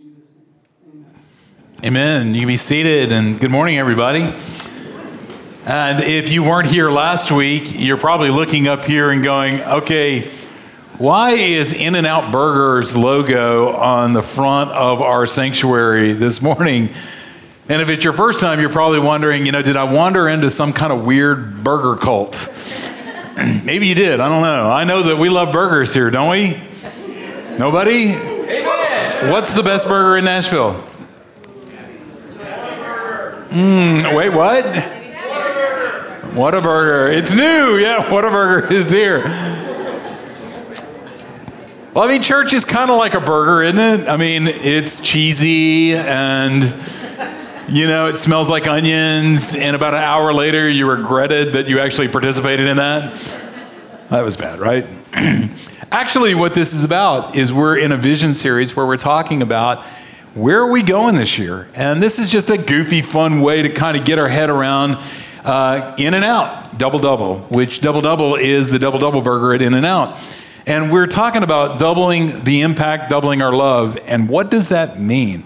Amen. Amen. You can be seated, and good morning, everybody. And if you weren't here last week, you're probably looking up here and going, okay, why is In N Out Burger's logo on the front of our sanctuary this morning? And if it's your first time, you're probably wondering, you know, did I wander into some kind of weird burger cult? Maybe you did. I don't know. I know that we love burgers here, don't we? Nobody? What's the best burger in Nashville? Mm, wait, what? Whataburger. It's new. Yeah, Whataburger is here. Well, I mean, church is kind of like a burger, isn't it? I mean, it's cheesy and, you know, it smells like onions, and about an hour later, you regretted that you actually participated in that. That was bad, right? actually, what this is about is we're in a vision series where we're talking about where are we going this year? And this is just a goofy, fun way to kind of get our head around uh, In and Out Double Double, which Double Double is the Double Double burger at In and Out. And we're talking about doubling the impact, doubling our love. And what does that mean?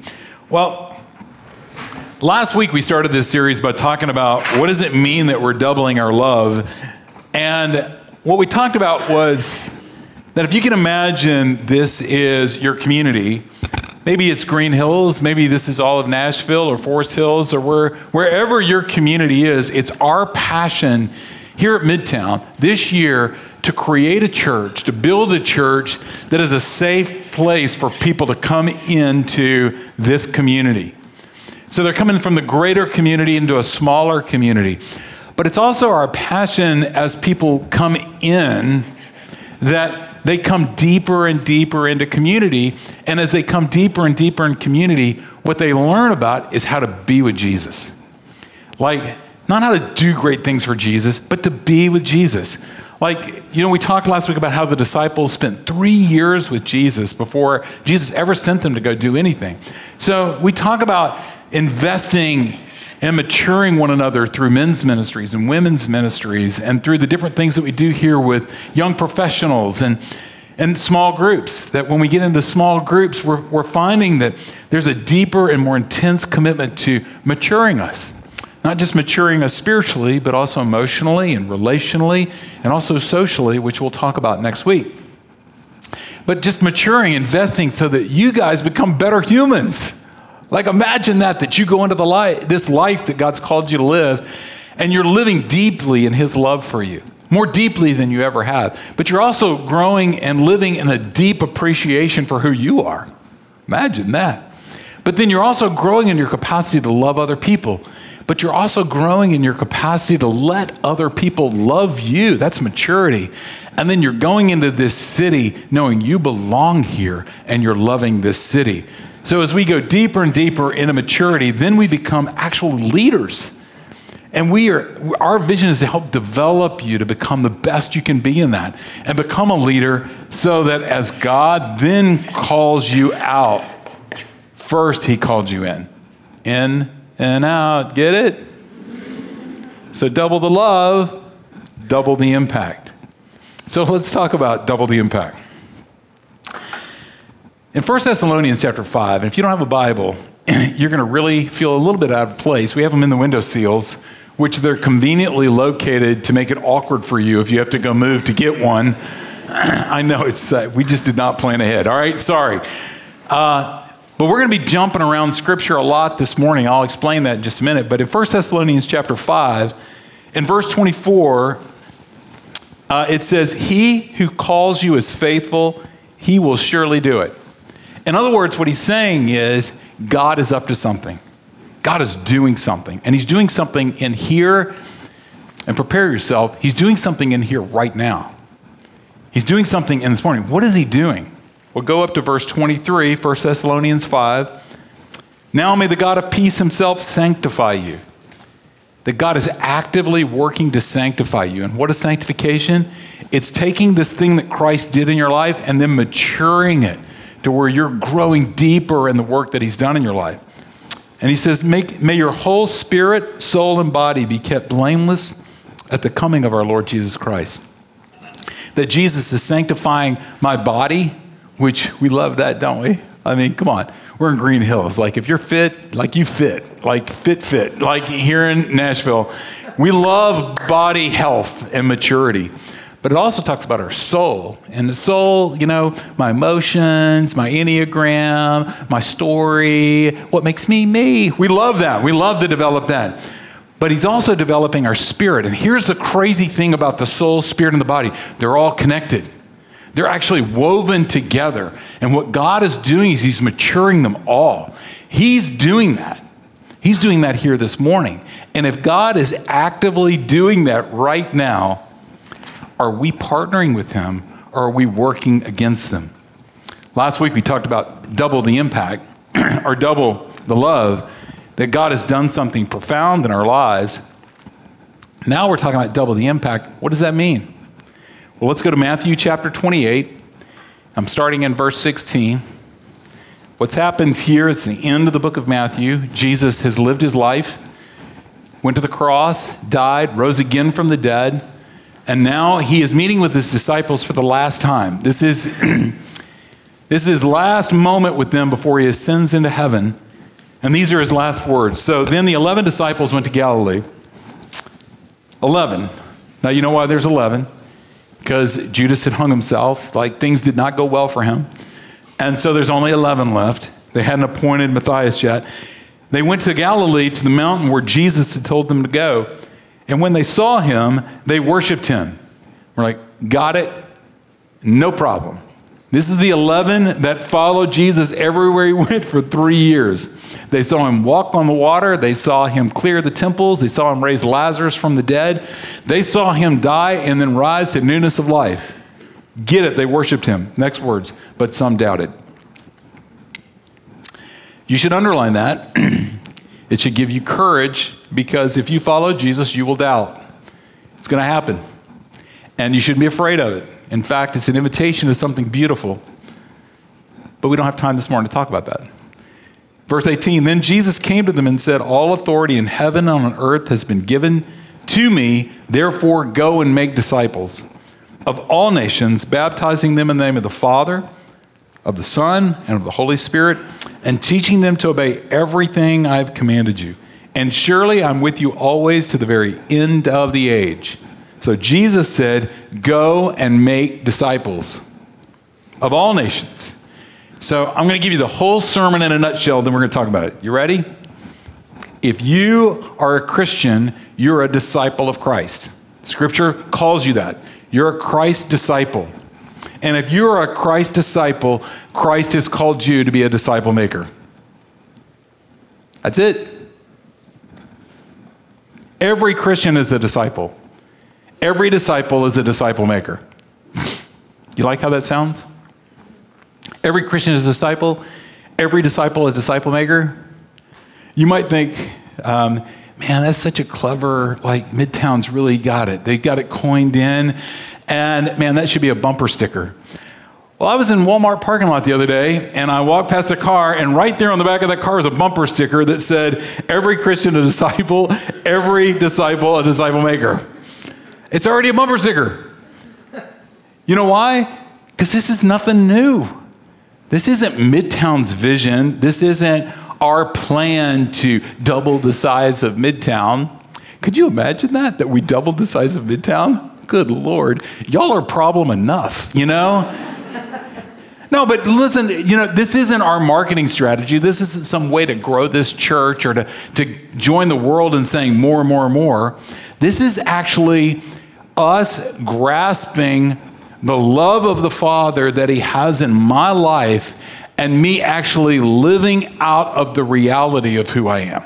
Well, last week we started this series by talking about what does it mean that we're doubling our love. And what we talked about was that if you can imagine this is your community, maybe it's Green Hills, maybe this is all of Nashville or Forest Hills or where, wherever your community is, it's our passion here at Midtown this year to create a church, to build a church that is a safe place for people to come into this community. So they're coming from the greater community into a smaller community. But it's also our passion as people come in that they come deeper and deeper into community. And as they come deeper and deeper in community, what they learn about is how to be with Jesus. Like, not how to do great things for Jesus, but to be with Jesus. Like, you know, we talked last week about how the disciples spent three years with Jesus before Jesus ever sent them to go do anything. So we talk about investing and maturing one another through men's ministries and women's ministries and through the different things that we do here with young professionals and, and small groups. That when we get into small groups, we're, we're finding that there's a deeper and more intense commitment to maturing us not just maturing us spiritually, but also emotionally and relationally and also socially, which we'll talk about next week. But just maturing, investing so that you guys become better humans. Like imagine that, that you go into the life, this life that God's called you to live, and you're living deeply in His love for you, more deeply than you ever have. But you're also growing and living in a deep appreciation for who you are. Imagine that. But then you're also growing in your capacity to love other people but you're also growing in your capacity to let other people love you. That's maturity. And then you're going into this city knowing you belong here and you're loving this city. So as we go deeper and deeper into maturity, then we become actual leaders. And we are our vision is to help develop you to become the best you can be in that and become a leader so that as God then calls you out, first he called you in. In and out. Get it? So double the love, double the impact. So let's talk about double the impact. In 1 Thessalonians chapter 5, and if you don't have a Bible, you're going to really feel a little bit out of place. We have them in the window seals, which they're conveniently located to make it awkward for you if you have to go move to get one. I know it's, uh, we just did not plan ahead. All right, sorry. Uh, but we're going to be jumping around scripture a lot this morning. I'll explain that in just a minute. But in 1 Thessalonians chapter 5, in verse 24, uh, it says, He who calls you is faithful, he will surely do it. In other words, what he's saying is, God is up to something. God is doing something. And he's doing something in here, and prepare yourself, he's doing something in here right now. He's doing something in this morning. What is he doing? We'll go up to verse 23, 1 Thessalonians 5. Now may the God of peace himself sanctify you. That God is actively working to sanctify you. And what is sanctification? It's taking this thing that Christ did in your life and then maturing it to where you're growing deeper in the work that he's done in your life. And he says, May your whole spirit, soul, and body be kept blameless at the coming of our Lord Jesus Christ. That Jesus is sanctifying my body which we love that, don't we? I mean, come on. We're in Green Hills. Like, if you're fit, like you fit, like fit, fit, like here in Nashville. We love body health and maturity. But it also talks about our soul. And the soul, you know, my emotions, my Enneagram, my story, what makes me me. We love that. We love to develop that. But he's also developing our spirit. And here's the crazy thing about the soul, spirit, and the body they're all connected. They're actually woven together. And what God is doing is He's maturing them all. He's doing that. He's doing that here this morning. And if God is actively doing that right now, are we partnering with Him or are we working against them? Last week we talked about double the impact or double the love, that God has done something profound in our lives. Now we're talking about double the impact. What does that mean? Well, let's go to Matthew chapter 28. I'm starting in verse 16. What's happened here is the end of the book of Matthew. Jesus has lived his life, went to the cross, died, rose again from the dead, and now he is meeting with his disciples for the last time. This is, this is his last moment with them before he ascends into heaven. And these are his last words. So then the 11 disciples went to Galilee. 11. Now, you know why there's 11? because Judas had hung himself. Like things did not go well for him. And so there's only 11 left. They hadn't appointed Matthias yet. They went to Galilee to the mountain where Jesus had told them to go. And when they saw him, they worshiped him. We're like, got it? No problem. This is the 11 that followed Jesus everywhere he went for three years. They saw him walk on the water. They saw him clear the temples. They saw him raise Lazarus from the dead. They saw him die and then rise to newness of life. Get it? They worshiped him. Next words. But some doubted. You should underline that. it should give you courage because if you follow Jesus, you will doubt. It's going to happen. And you shouldn't be afraid of it. In fact, it's an invitation to something beautiful. But we don't have time this morning to talk about that. Verse 18 Then Jesus came to them and said, All authority in heaven and on earth has been given to me. Therefore, go and make disciples of all nations, baptizing them in the name of the Father, of the Son, and of the Holy Spirit, and teaching them to obey everything I've commanded you. And surely I'm with you always to the very end of the age. So Jesus said, Go and make disciples of all nations. So I'm going to give you the whole sermon in a nutshell, then we're going to talk about it. You ready? If you are a Christian, you're a disciple of Christ. Scripture calls you that. You're a Christ disciple. And if you're a Christ disciple, Christ has called you to be a disciple maker. That's it. Every Christian is a disciple. Every disciple is a disciple maker. You like how that sounds? Every Christian is a disciple. Every disciple a disciple maker. You might think, um, man, that's such a clever, like, Midtown's really got it. They got it coined in. And man, that should be a bumper sticker. Well, I was in Walmart parking lot the other day, and I walked past a car, and right there on the back of that car was a bumper sticker that said, "Every Christian a disciple, every disciple a disciple maker." It's already a bumper sticker. You know why? Because this is nothing new. This isn't Midtown's vision. This isn't our plan to double the size of Midtown. Could you imagine that? That we doubled the size of Midtown? Good Lord. Y'all are problem enough, you know? No, but listen, you know, this isn't our marketing strategy. This isn't some way to grow this church or to, to join the world in saying more and more and more. This is actually us grasping the love of the Father that He has in my life and me actually living out of the reality of who I am.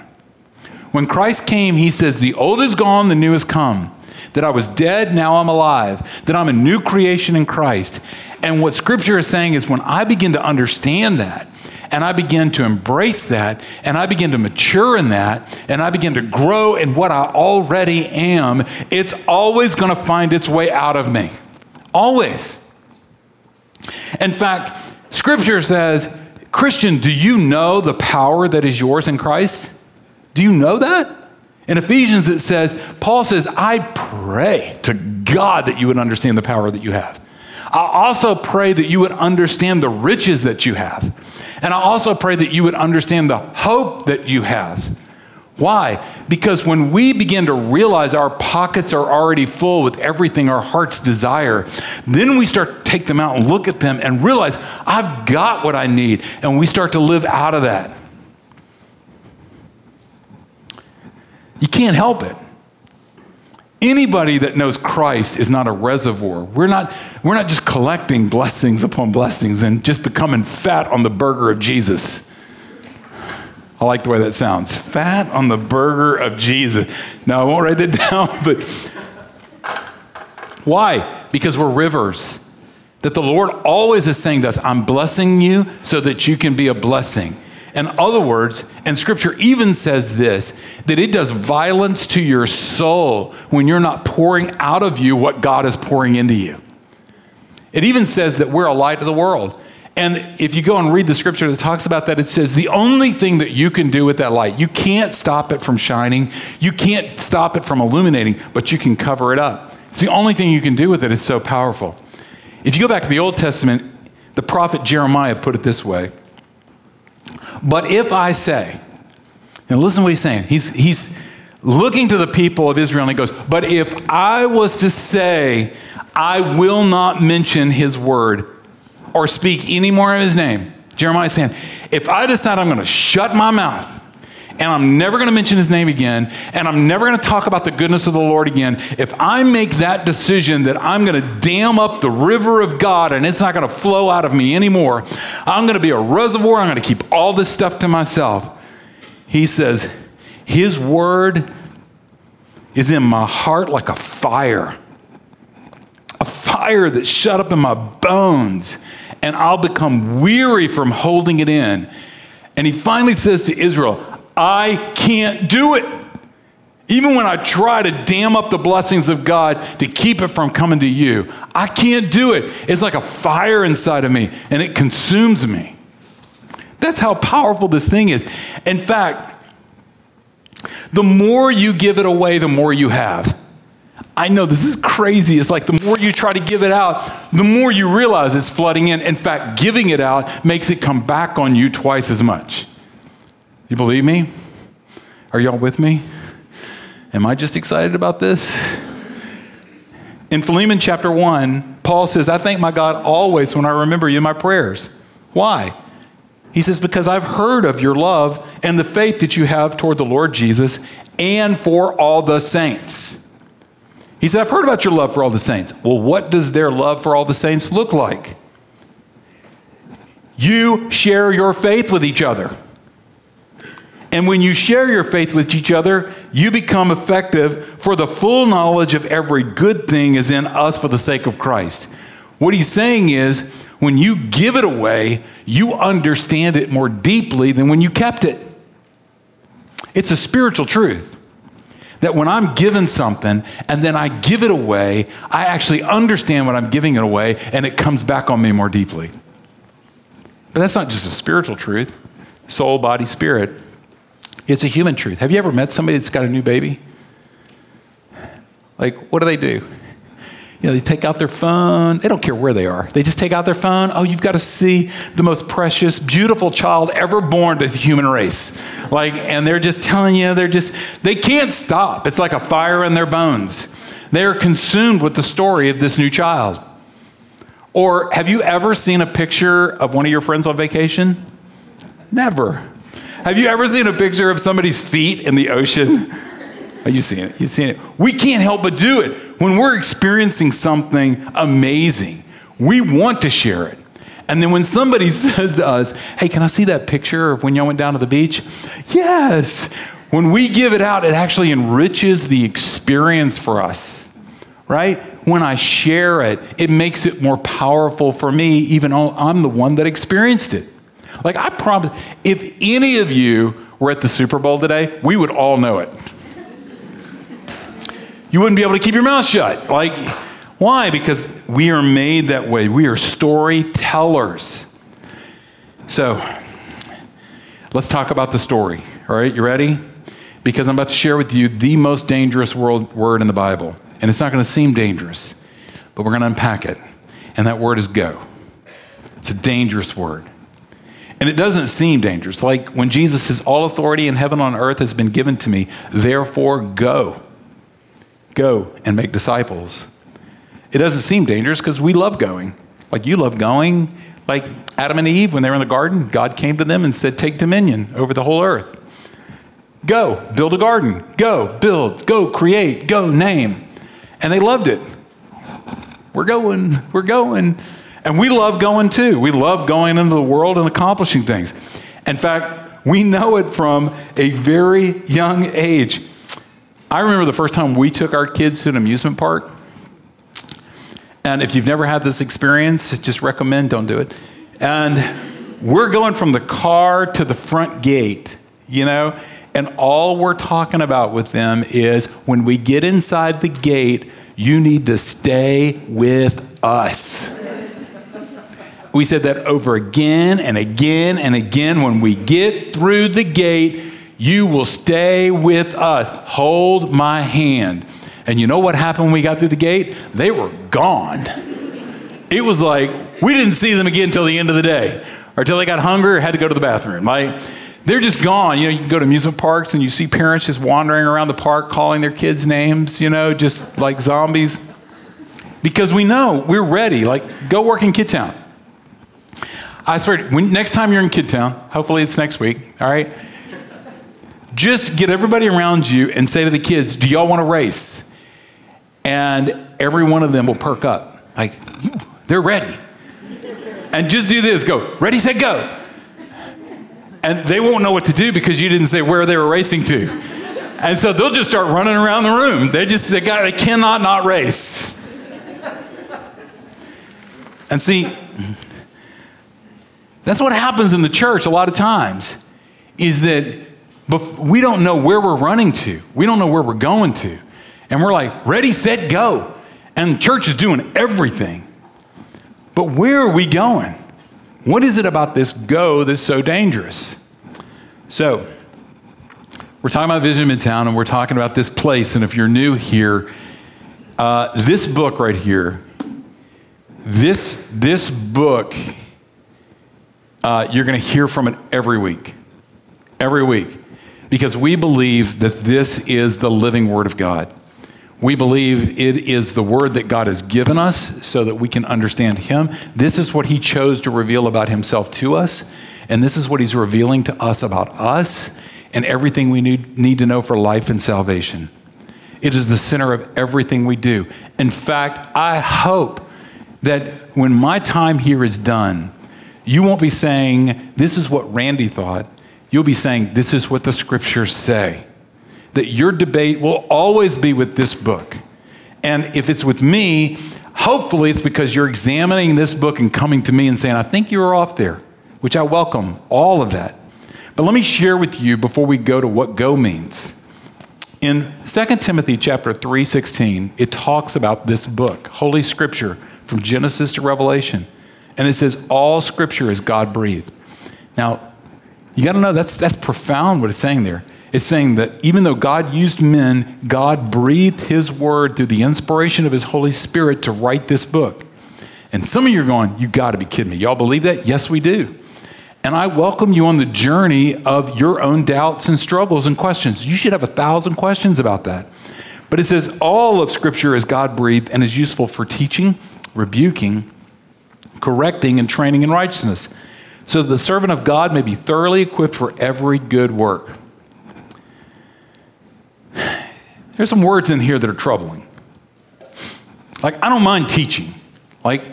When Christ came, He says, The old is gone, the new has come. That I was dead, now I'm alive. That I'm a new creation in Christ. And what Scripture is saying is when I begin to understand that, and I begin to embrace that, and I begin to mature in that, and I begin to grow in what I already am, it's always going to find its way out of me. Always. In fact, Scripture says, Christian, do you know the power that is yours in Christ? Do you know that? In Ephesians, it says, Paul says, I pray to God that you would understand the power that you have. I also pray that you would understand the riches that you have And I also pray that you would understand the hope that you have. Why? Because when we begin to realize our pockets are already full with everything our hearts desire, then we start to take them out and look at them and realize, I've got what I need. And we start to live out of that. You can't help it. Anybody that knows Christ is not a reservoir. We're not, we're not just collecting blessings upon blessings and just becoming fat on the burger of Jesus. I like the way that sounds. Fat on the burger of Jesus. Now, I won't write that down, but why? Because we're rivers. That the Lord always is saying to us, I'm blessing you so that you can be a blessing. In other words, and scripture even says this that it does violence to your soul when you're not pouring out of you what God is pouring into you. It even says that we're a light to the world. And if you go and read the scripture that talks about that, it says the only thing that you can do with that light, you can't stop it from shining, you can't stop it from illuminating, but you can cover it up. It's the only thing you can do with it. It's so powerful. If you go back to the Old Testament, the prophet Jeremiah put it this way But if I say, and listen what he's saying, he's, he's looking to the people of Israel and he goes, But if I was to say, I will not mention his word, or speak any more of his name. Jeremiah saying, if I decide I'm going to shut my mouth and I'm never going to mention his name again, and I'm never going to talk about the goodness of the Lord again, if I make that decision that I'm going to dam up the river of God and it's not going to flow out of me anymore, I'm going to be a reservoir, I'm going to keep all this stuff to myself. He says, His word is in my heart like a fire, a fire that's shut up in my bones and I'll become weary from holding it in. And he finally says to Israel, I can't do it. Even when I try to dam up the blessings of God to keep it from coming to you, I can't do it. It's like a fire inside of me and it consumes me. That's how powerful this thing is. In fact, the more you give it away, the more you have. I know this is crazy. It's like the more you try to give it out, the more you realize it's flooding in. In fact, giving it out makes it come back on you twice as much. You believe me? Are y'all with me? Am I just excited about this? In Philemon chapter 1, Paul says, I thank my God always when I remember you in my prayers. Why? He says, Because I've heard of your love and the faith that you have toward the Lord Jesus and for all the saints. He said, I've heard about your love for all the saints. Well, what does their love for all the saints look like? You share your faith with each other. And when you share your faith with each other, you become effective for the full knowledge of every good thing is in us for the sake of Christ. What he's saying is, when you give it away, you understand it more deeply than when you kept it. It's a spiritual truth. That when I'm given something and then I give it away, I actually understand what I'm giving it away and it comes back on me more deeply. But that's not just a spiritual truth soul, body, spirit. It's a human truth. Have you ever met somebody that's got a new baby? Like, what do they do? You know, they take out their phone. They don't care where they are. They just take out their phone. Oh, you've got to see the most precious, beautiful child ever born to the human race. Like, and they're just telling you, they're just, they can't stop. It's like a fire in their bones. They are consumed with the story of this new child. Or have you ever seen a picture of one of your friends on vacation? Never. Have you ever seen a picture of somebody's feet in the ocean? Oh, you've seen it. You've seen it. We can't help but do it when we're experiencing something amazing, we want to share it. And then when somebody says to us, hey, can I see that picture of when y'all went down to the beach? Yes. When we give it out, it actually enriches the experience for us, right? When I share it, it makes it more powerful for me, even though I'm the one that experienced it. Like, I promise, if any of you were at the Super Bowl today, we would all know it you wouldn't be able to keep your mouth shut. Like, why? Because we are made that way. We are storytellers. So, let's talk about the story. All right, you ready? Because I'm about to share with you the most dangerous word, word in the Bible. And it's not going to seem dangerous, but we're going to unpack it. And that word is go. It's a dangerous word. And it doesn't seem dangerous. Like when Jesus says, All authority in heaven and on earth has been given to me, therefore go. Go and make disciples. It doesn't seem dangerous because we love going. Like you love going. Like Adam and Eve, when they were in the garden, God came to them and said, Take dominion over the whole earth. Go, build a garden. Go, build. Go, create. Go, name. And they loved it. We're going. We're going. And we love going too. We love going into the world and accomplishing things. In fact, we know it from a very young age. I remember the first time we took our kids to an amusement park. And if you've never had this experience, just recommend don't do it. And we're going from the car to the front gate, you know, and all we're talking about with them is when we get inside the gate, you need to stay with us. We said that over again and again and again. When we get through the gate, you will stay with us. Hold my hand. And you know what happened when we got through the gate? They were gone. It was like we didn't see them again until the end of the day or until they got hungry or had to go to the bathroom. Like they're just gone. You know, you can go to amusement parks and you see parents just wandering around the park calling their kids names, you know, just like zombies. Because we know we're ready. Like, go work in Kidtown. I swear, when, next time you're in Kidtown, hopefully it's next week, all right? Just get everybody around you and say to the kids, Do y'all want to race? And every one of them will perk up. Like, they're ready. And just do this go, ready, set, go. And they won't know what to do because you didn't say where they were racing to. And so they'll just start running around the room. They just, they, got, they cannot not race. And see, that's what happens in the church a lot of times is that we don't know where we're running to. We don't know where we're going to. And we're like, ready, set, go. And church is doing everything. But where are we going? What is it about this go that's so dangerous? So, we're talking about Vision Midtown and we're talking about this place. And if you're new here, uh, this book right here, this, this book uh, you're going to hear from it every week. Every week. Because we believe that this is the living Word of God. We believe it is the Word that God has given us so that we can understand Him. This is what He chose to reveal about Himself to us. And this is what He's revealing to us about us and everything we need, need to know for life and salvation. It is the center of everything we do. In fact, I hope that when my time here is done, you won't be saying, This is what Randy thought. You'll be saying, This is what the scriptures say. That your debate will always be with this book. And if it's with me, hopefully it's because you're examining this book and coming to me and saying, I think you were off there, which I welcome all of that. But let me share with you before we go to what go means. In 2 Timothy chapter 3:16, it talks about this book, Holy Scripture, from Genesis to Revelation. And it says, all scripture is God breathed. Now, you got to know that's, that's profound what it's saying there. It's saying that even though God used men, God breathed his word through the inspiration of his Holy Spirit to write this book. And some of you are going, You got to be kidding me. Y'all believe that? Yes, we do. And I welcome you on the journey of your own doubts and struggles and questions. You should have a thousand questions about that. But it says all of Scripture is God breathed and is useful for teaching, rebuking, correcting, and training in righteousness, so that the servant of God may be thoroughly equipped for every good work. There's some words in here that are troubling. Like, I don't mind teaching. Like,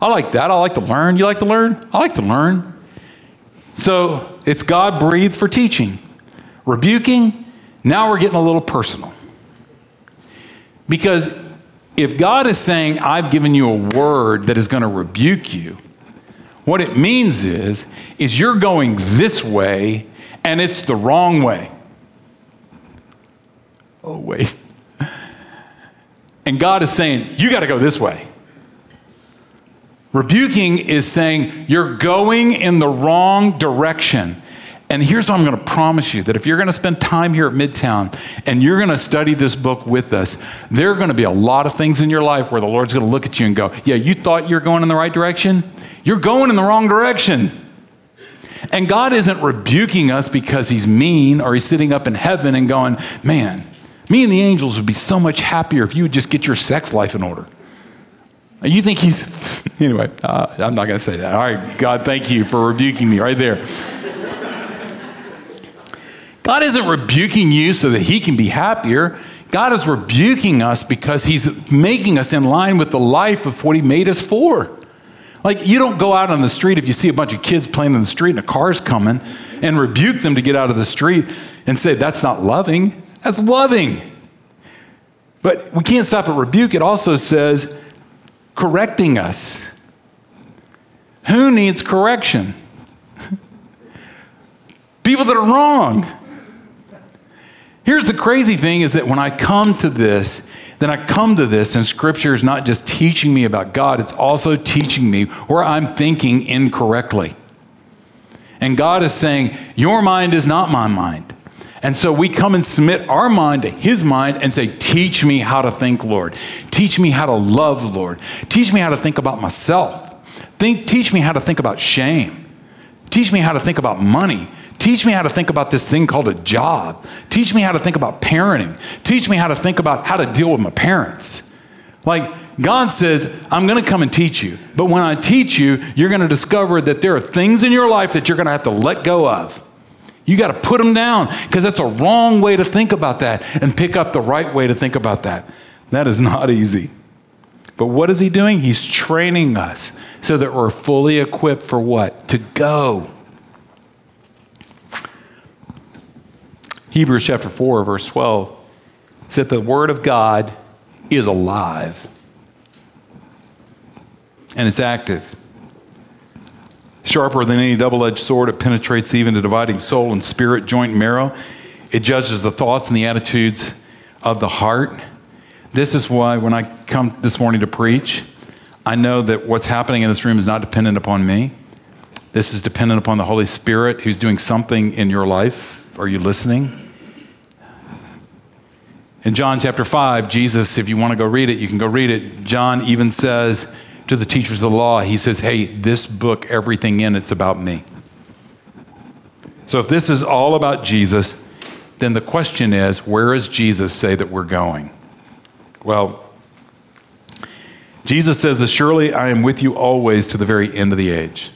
I like that. I like to learn. You like to learn? I like to learn. So, it's God breathed for teaching. Rebuking, now we're getting a little personal. Because if God is saying, I've given you a word that is going to rebuke you, what it means is, is you're going this way and it's the wrong way. Oh, wait. And God is saying, you got to go this way. Rebuking is saying, you're going in the wrong direction. And here's what I'm going to promise you that if you're going to spend time here at Midtown and you're going to study this book with us, there are going to be a lot of things in your life where the Lord's going to look at you and go, Yeah, you thought you're going in the right direction? You're going in the wrong direction. And God isn't rebuking us because he's mean or he's sitting up in heaven and going, man, me and the angels would be so much happier if you would just get your sex life in order. You think he's, anyway, uh, I'm not going to say that. All right, God, thank you for rebuking me right there. God isn't rebuking you so that he can be happier. God is rebuking us because he's making us in line with the life of what he made us for. Like, you don't go out on the street if you see a bunch of kids playing in the street and a car's coming and rebuke them to get out of the street and say, that's not loving. That's loving. But we can't stop at rebuke. It also says correcting us. Who needs correction? People that are wrong. Here's the crazy thing is that when I come to this, then I come to this, and scripture is not just teaching me about God, it's also teaching me where I'm thinking incorrectly. And God is saying, Your mind is not my mind. And so we come and submit our mind to His mind and say, Teach me how to think, Lord. Teach me how to love, Lord. Teach me how to think about myself. Think, teach me how to think about shame. Teach me how to think about money. Teach me how to think about this thing called a job. Teach me how to think about parenting. Teach me how to think about how to deal with my parents. Like, God says, I'm going to come and teach you. But when I teach you, you're going to discover that there are things in your life that you're going to have to let go of. You got to put them down because that's a wrong way to think about that and pick up the right way to think about that. That is not easy. But what is he doing? He's training us so that we're fully equipped for what? To go. Hebrews chapter 4, verse 12 said the word of God is alive and it's active. Sharper than any double edged sword, it penetrates even to dividing soul and spirit, joint and marrow. It judges the thoughts and the attitudes of the heart. This is why when I come this morning to preach, I know that what's happening in this room is not dependent upon me. This is dependent upon the Holy Spirit who's doing something in your life. Are you listening? In John chapter 5, Jesus, if you want to go read it, you can go read it. John even says to the teachers of the law, he says, Hey, this book, everything in it's about me. So if this is all about Jesus, then the question is, where does Jesus say that we're going? Well, Jesus says, surely I am with you always to the very end of the age.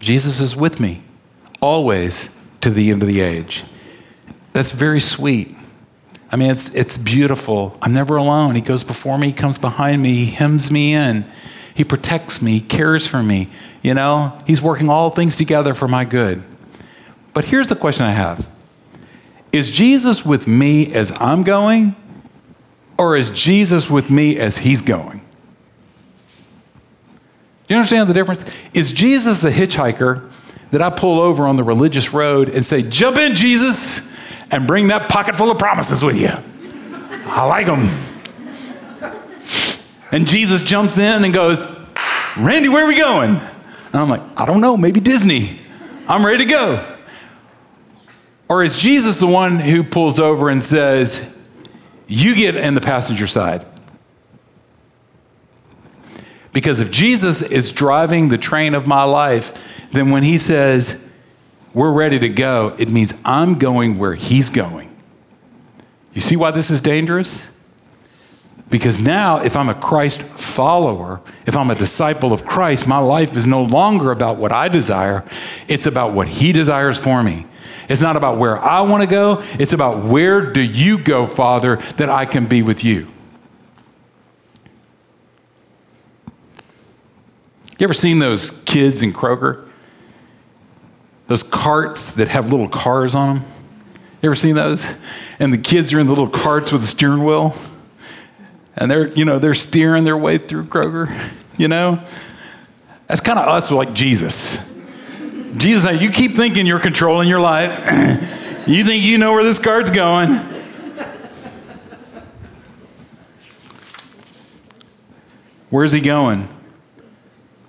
Jesus is with me always to the end of the age. That's very sweet. I mean, it's, it's beautiful. I'm never alone. He goes before me, he comes behind me, he hems me in, he protects me, he cares for me. You know, he's working all things together for my good. But here's the question I have Is Jesus with me as I'm going, or is Jesus with me as he's going? Do you understand the difference? Is Jesus the hitchhiker that I pull over on the religious road and say, Jump in, Jesus, and bring that pocket full of promises with you? I like them. And Jesus jumps in and goes, Randy, where are we going? And I'm like, I don't know, maybe Disney. I'm ready to go. Or is Jesus the one who pulls over and says, You get in the passenger side? Because if Jesus is driving the train of my life, then when he says, We're ready to go, it means I'm going where he's going. You see why this is dangerous? Because now, if I'm a Christ follower, if I'm a disciple of Christ, my life is no longer about what I desire, it's about what He desires for me. It's not about where I want to go, it's about where do you go, Father, that I can be with you. You ever seen those kids in Kroger? Those carts that have little cars on them? You ever seen those? And the kids are in the little carts with the steering wheel? and they're you know they're steering their way through Kroger, you know. That's kind of us like Jesus. Jesus "You keep thinking you're controlling your life. you think you know where this car's going." Where's he going?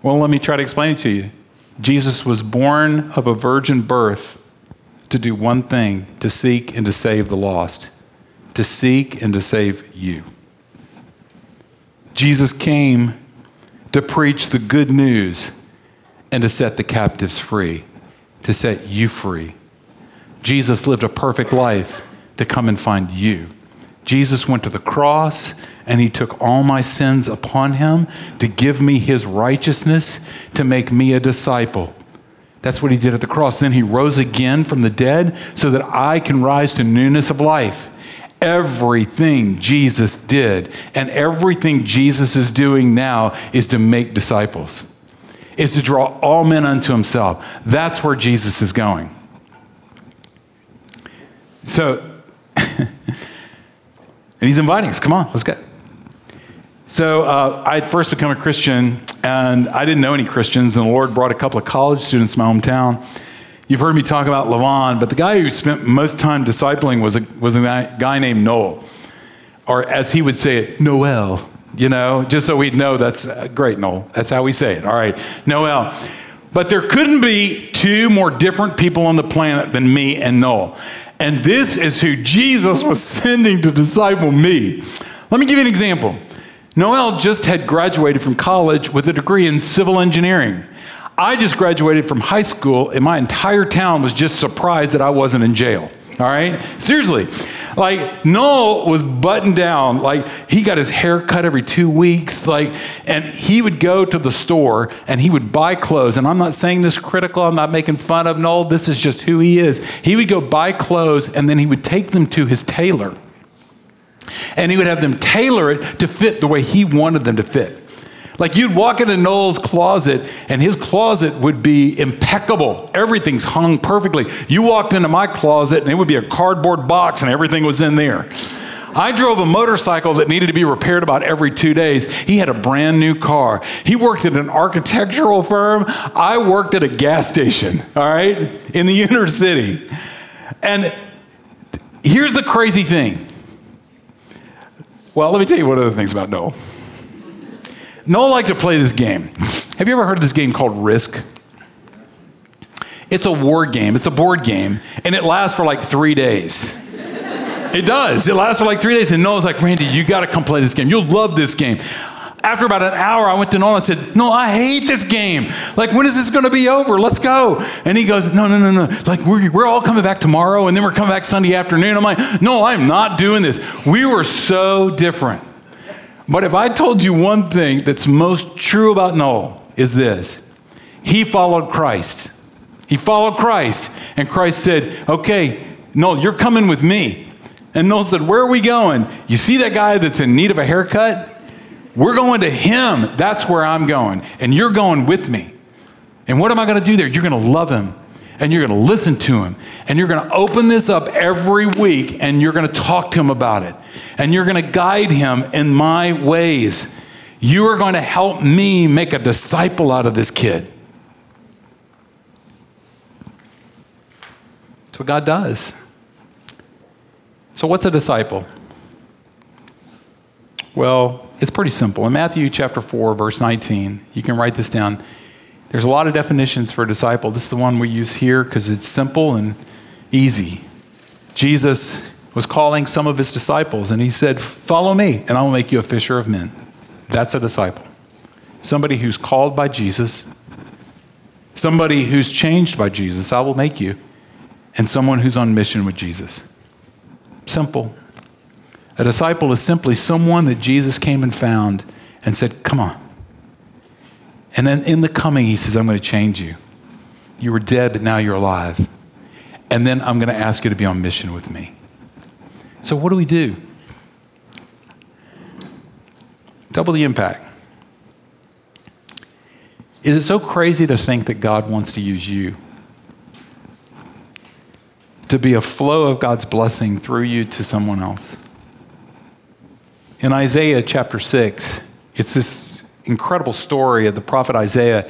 Well, let me try to explain it to you. Jesus was born of a virgin birth to do one thing to seek and to save the lost, to seek and to save you. Jesus came to preach the good news and to set the captives free. to set you free. Jesus lived a perfect life to come and find you. Jesus went to the cross and he took all my sins upon him to give me his righteousness, to make me a disciple. That's what he did at the cross. Then he rose again from the dead so that I can rise to newness of life. Everything Jesus did and everything Jesus is doing now is to make disciples, is to draw all men unto himself. That's where Jesus is going. So, and he's inviting us. Come on, let's go. So uh, I had first become a Christian, and I didn't know any Christians, and the Lord brought a couple of college students to my hometown. You've heard me talk about Levon, but the guy who spent most time discipling was a, was a guy named Noel, or as he would say it, Noel. You know, just so we'd know that's uh, great, Noel. That's how we say it. All right, Noel. But there couldn't be two more different people on the planet than me and Noel. And this is who Jesus was sending to disciple me. Let me give you an example. Noel just had graduated from college with a degree in civil engineering. I just graduated from high school, and my entire town was just surprised that I wasn't in jail. All right? Seriously. Like, Noel was buttoned down. Like, he got his hair cut every two weeks. Like, and he would go to the store and he would buy clothes. And I'm not saying this critical, I'm not making fun of Noel. This is just who he is. He would go buy clothes and then he would take them to his tailor and he would have them tailor it to fit the way he wanted them to fit. Like you'd walk into Noel's closet, and his closet would be impeccable. Everything's hung perfectly. You walked into my closet, and it would be a cardboard box, and everything was in there. I drove a motorcycle that needed to be repaired about every two days. He had a brand new car. He worked at an architectural firm. I worked at a gas station, all right, in the inner city. And here's the crazy thing well, let me tell you one of the things about Noel. Noel liked to play this game. Have you ever heard of this game called Risk? It's a war game, it's a board game, and it lasts for like three days. It does. It lasts for like three days. And Noel's like, Randy, you got to come play this game. You'll love this game after about an hour, I went to Noel and said, No, I hate this game. Like, when is this going to be over? Let's go. And he goes, No, no, no, no. Like, we're, we're all coming back tomorrow, and then we're coming back Sunday afternoon. I'm like, No, I'm not doing this. We were so different. But if I told you one thing that's most true about Noel, is this he followed Christ. He followed Christ. And Christ said, Okay, Noel, you're coming with me. And Noel said, Where are we going? You see that guy that's in need of a haircut? We're going to Him. That's where I'm going. And you're going with me. And what am I going to do there? You're going to love Him and you're going to listen to Him and you're going to open this up every week and you're going to talk to Him about it and you're going to guide Him in my ways. You are going to help me make a disciple out of this kid. That's what God does. So, what's a disciple? Well, it's pretty simple. In Matthew chapter 4, verse 19, you can write this down. There's a lot of definitions for a disciple. This is the one we use here because it's simple and easy. Jesus was calling some of his disciples and he said, Follow me, and I will make you a fisher of men. That's a disciple. Somebody who's called by Jesus, somebody who's changed by Jesus, I will make you, and someone who's on mission with Jesus. Simple. A disciple is simply someone that Jesus came and found and said, Come on. And then in the coming, he says, I'm going to change you. You were dead, but now you're alive. And then I'm going to ask you to be on mission with me. So, what do we do? Double the impact. Is it so crazy to think that God wants to use you? To be a flow of God's blessing through you to someone else? In Isaiah chapter 6, it's this incredible story of the prophet Isaiah.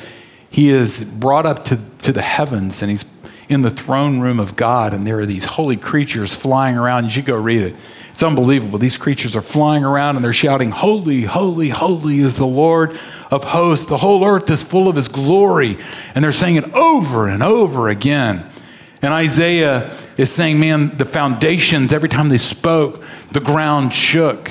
He is brought up to, to the heavens and he's in the throne room of God, and there are these holy creatures flying around. You should go read it. It's unbelievable. These creatures are flying around and they're shouting, Holy, holy, holy is the Lord of hosts. The whole earth is full of his glory. And they're saying it over and over again. And Isaiah is saying, Man, the foundations, every time they spoke, the ground shook.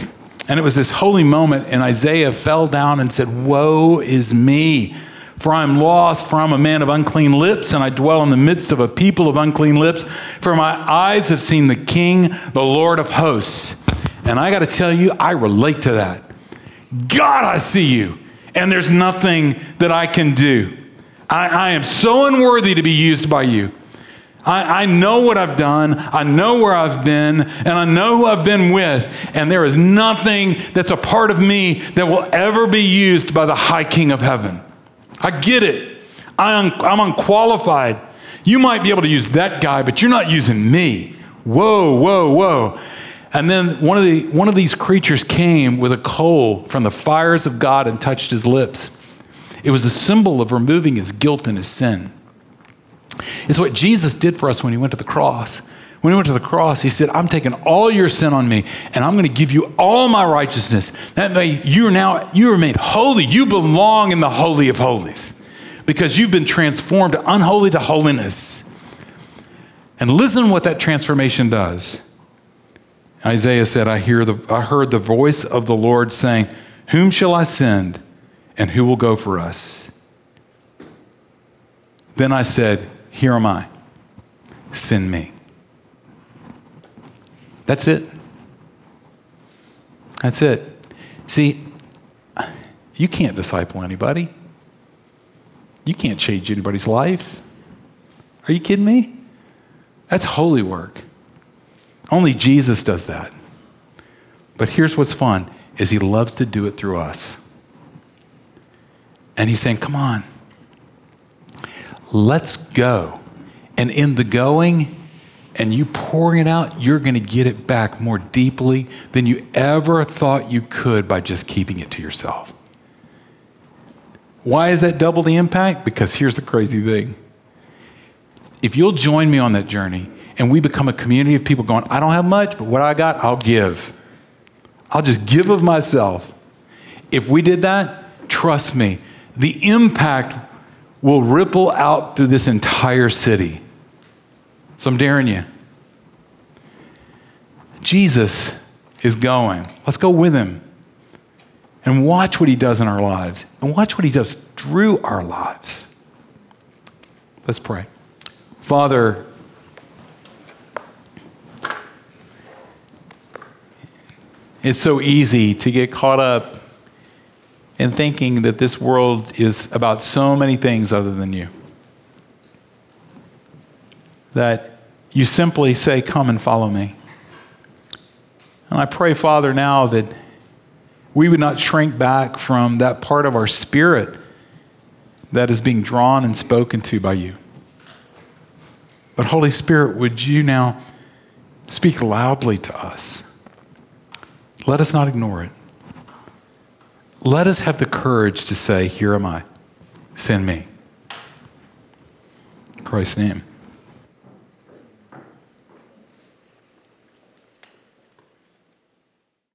And it was this holy moment, and Isaiah fell down and said, Woe is me, For I am lost, for I am a man of unclean lips, and I dwell in the midst of a people of unclean lips. For my eyes have seen the King, the Lord of hosts. And I got to tell you, I relate to that. God, I see you, and there's nothing that I can do. I, I am so unworthy to be used by you. I, I, know what I've done, I know where I've been, and I know who I've been with, and there is nothing that's a part of me that will ever be used by the high King of heaven. I get it. I'm, I'm unqualified. You might be able to use that guy, but you're not using me. Whoa, whoa, whoa. And then one of, the, one of these creatures came with a coal from the fires of God and touched his lips. It was a symbol of removing his guilt and his sin. It's what Jesus did for us when he went to the cross. When he went to the cross, he said, I'm taking all your sin on me and I'm going to give you all my righteousness. That way you are now, you are made holy. You belong in the Holy of Holies because you've been transformed unholy to holiness. And listen what that transformation does. Isaiah said, I, hear the, I heard the voice of the Lord saying, Whom shall I send and who will go for us? Then I said, here am I. Send me. That's it. That's it. See, you can't disciple anybody. You can't change anybody's life. Are you kidding me? That's holy work. Only Jesus does that. But here's what's fun is he loves to do it through us. And he's saying, "Come on. Let's go. And in the going, and you pouring it out, you're going to get it back more deeply than you ever thought you could by just keeping it to yourself. Why is that double the impact? Because here's the crazy thing. If you'll join me on that journey and we become a community of people going, I don't have much, but what I got, I'll give. I'll just give of myself. If we did that, trust me, the impact will ripple out through this entire city. So I'm daring you. Jesus is going. Let's go with him and watch what he does in our lives and watch what he does through our lives. Let's pray. Father, it's so easy to get caught up and thinking that this world is about so many things other than you. That you simply say, Come and follow me. And I pray, Father, now that we would not shrink back from that part of our spirit that is being drawn and spoken to by you. But, Holy Spirit, would you now speak loudly to us? Let us not ignore it let us have the courage to say, Here am I, send me. In Christ's name.